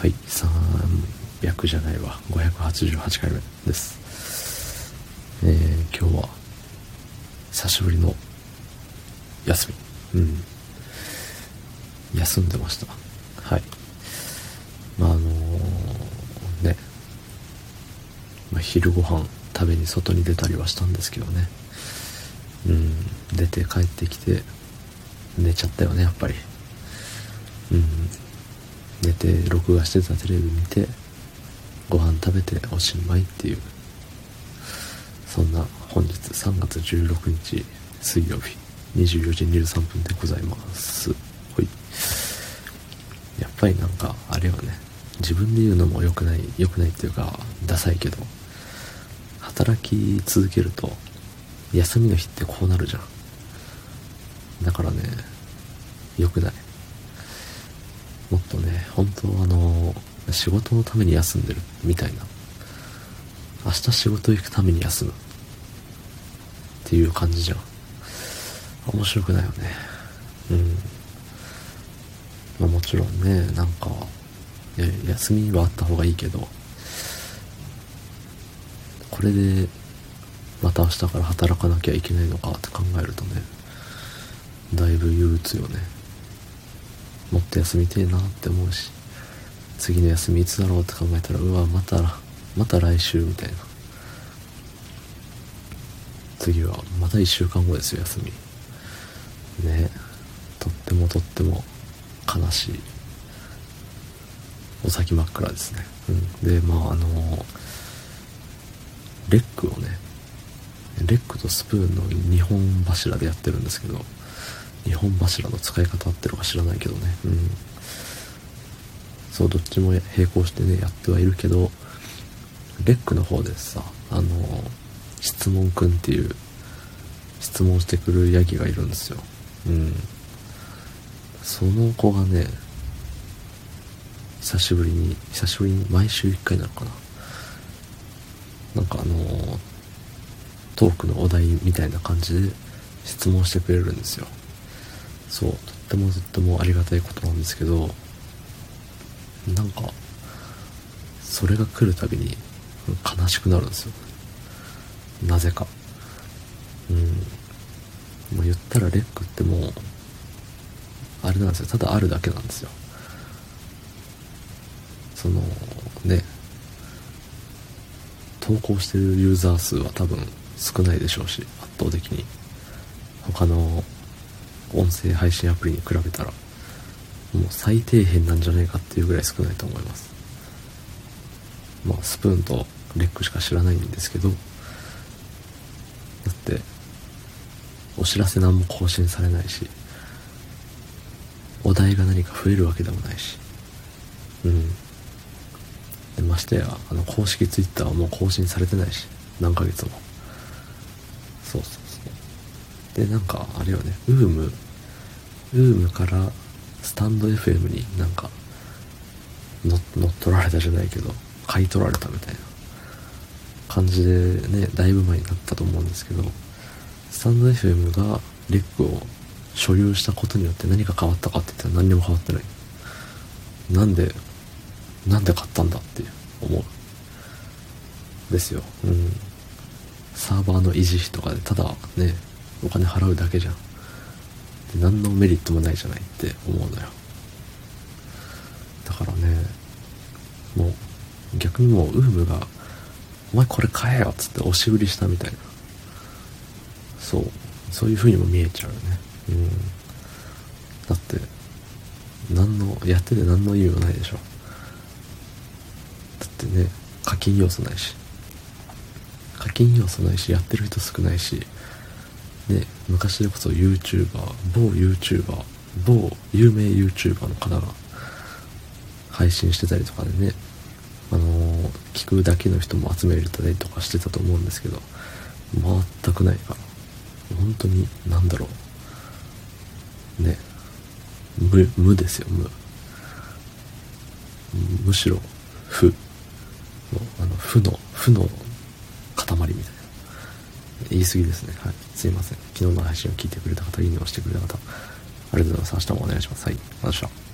はい300じゃないわ。588回目です。えー、今日は久しぶりの休み。うん。休んでました。はい。まああのー、ね、まあ、昼ご飯食べに外に出たりはしたんですけどね。うん。出て帰ってきて寝ちゃったよねやっぱり。うん。寝て録画してたテレビ見てご飯食べておしまいっていうそんな本日3月16日水曜日24時23分でございます。ほい。やっぱりなんかあれはね。自分で言うのも良くない良くないっていうかダサいけど働き続けると休みの日ってこうなるじゃん。だからね良くない。とね本当あの仕事のために休んでるみたいな。明日仕事行くために休む。っていう感じじゃん。面白くないよね。うん。まあもちろんねなんか休みはあった方がいいけど。これでまた明日から働かなきゃいけないのかって考えるとねだいぶ憂鬱よね。もっと休みてえなって思うし次の休みいつだろうって考えたらうわまたまた来週みたいな。次はまた1週間後ですよ休み。ね。とってもとっても悲しい。お先真っ暗ですね、うん、でまああのレックをねレックとスプーンの2本柱でやってるんですけど2本柱の使い方ってるか知らないけどね。うん。そうどっちも並行してねやってはいるけどレックの方でさあの質問くんっていう質問してくるヤギがいるんですよ。うん。その子がね久しぶりに久しぶりに毎週1回なのかな。なんかあのトークのお題みたいな感じで質問してくれるんですよ。そうとってもとってもありがたいことなんですけどなんかそれが来るたびに悲しくなるんですよ。なぜか。うん。もう言ったらレックってもうあれなんですよ。ただあるだけなんですよ。そのね。投稿してるユーザー数は多分少ないでしょうし圧倒的に。他の音声配信アプリに比べたらもう最底辺なんじゃないかっていうぐらい少ないと思います。まあスプーンとレックしか知らないんですけどだってお知らせ何も更新されないしお題が何か増えるわけでもないし。うん。でましてやあの公式 Twitter はもう更新されてないし何ヶ月も。そうそう。でなんかあれよね。ウーム。ウームからスタンド FM になんか乗っ取られたじゃないけど買い取られたみたいな。感じでねだいぶ前になったと思うんですけどスタンド FM がレックを所有したことによって何か変わったかって言ったら何にも変わってない。なんでなんで買ったんだって思う。ですよ。うん。サーバーの維持費とかでただねお金払うだけじゃん。で何のメリットもないじゃないって思うのよ。だからねもう逆にもうウームが「お前これ買えよ」っつって押し売りしたみたいな。そう。そういう風にも見えちゃうよね。うん。だって何のやってて何の意味もないでしょ。だってね課金要素ないし。課金要素ないしやってる人少ないし。ね、昔でこそ YouTuber、某 YouTuber、某有名 YouTuber の方が配信してたりとかでね、あのー、聞くだけの人も集めれたりとかしてたと思うんですけど、全くないから、本当に、なんだろう、ね、無、無ですよ、無。むしろ、負の、あの、負の、負の塊みたいな。言い過ぎですね。はい。すいません。昨日の配信を聞いてくれた方、いいねをしてくれた方、ありがとうございます。明日もお願いします。はい。また明日。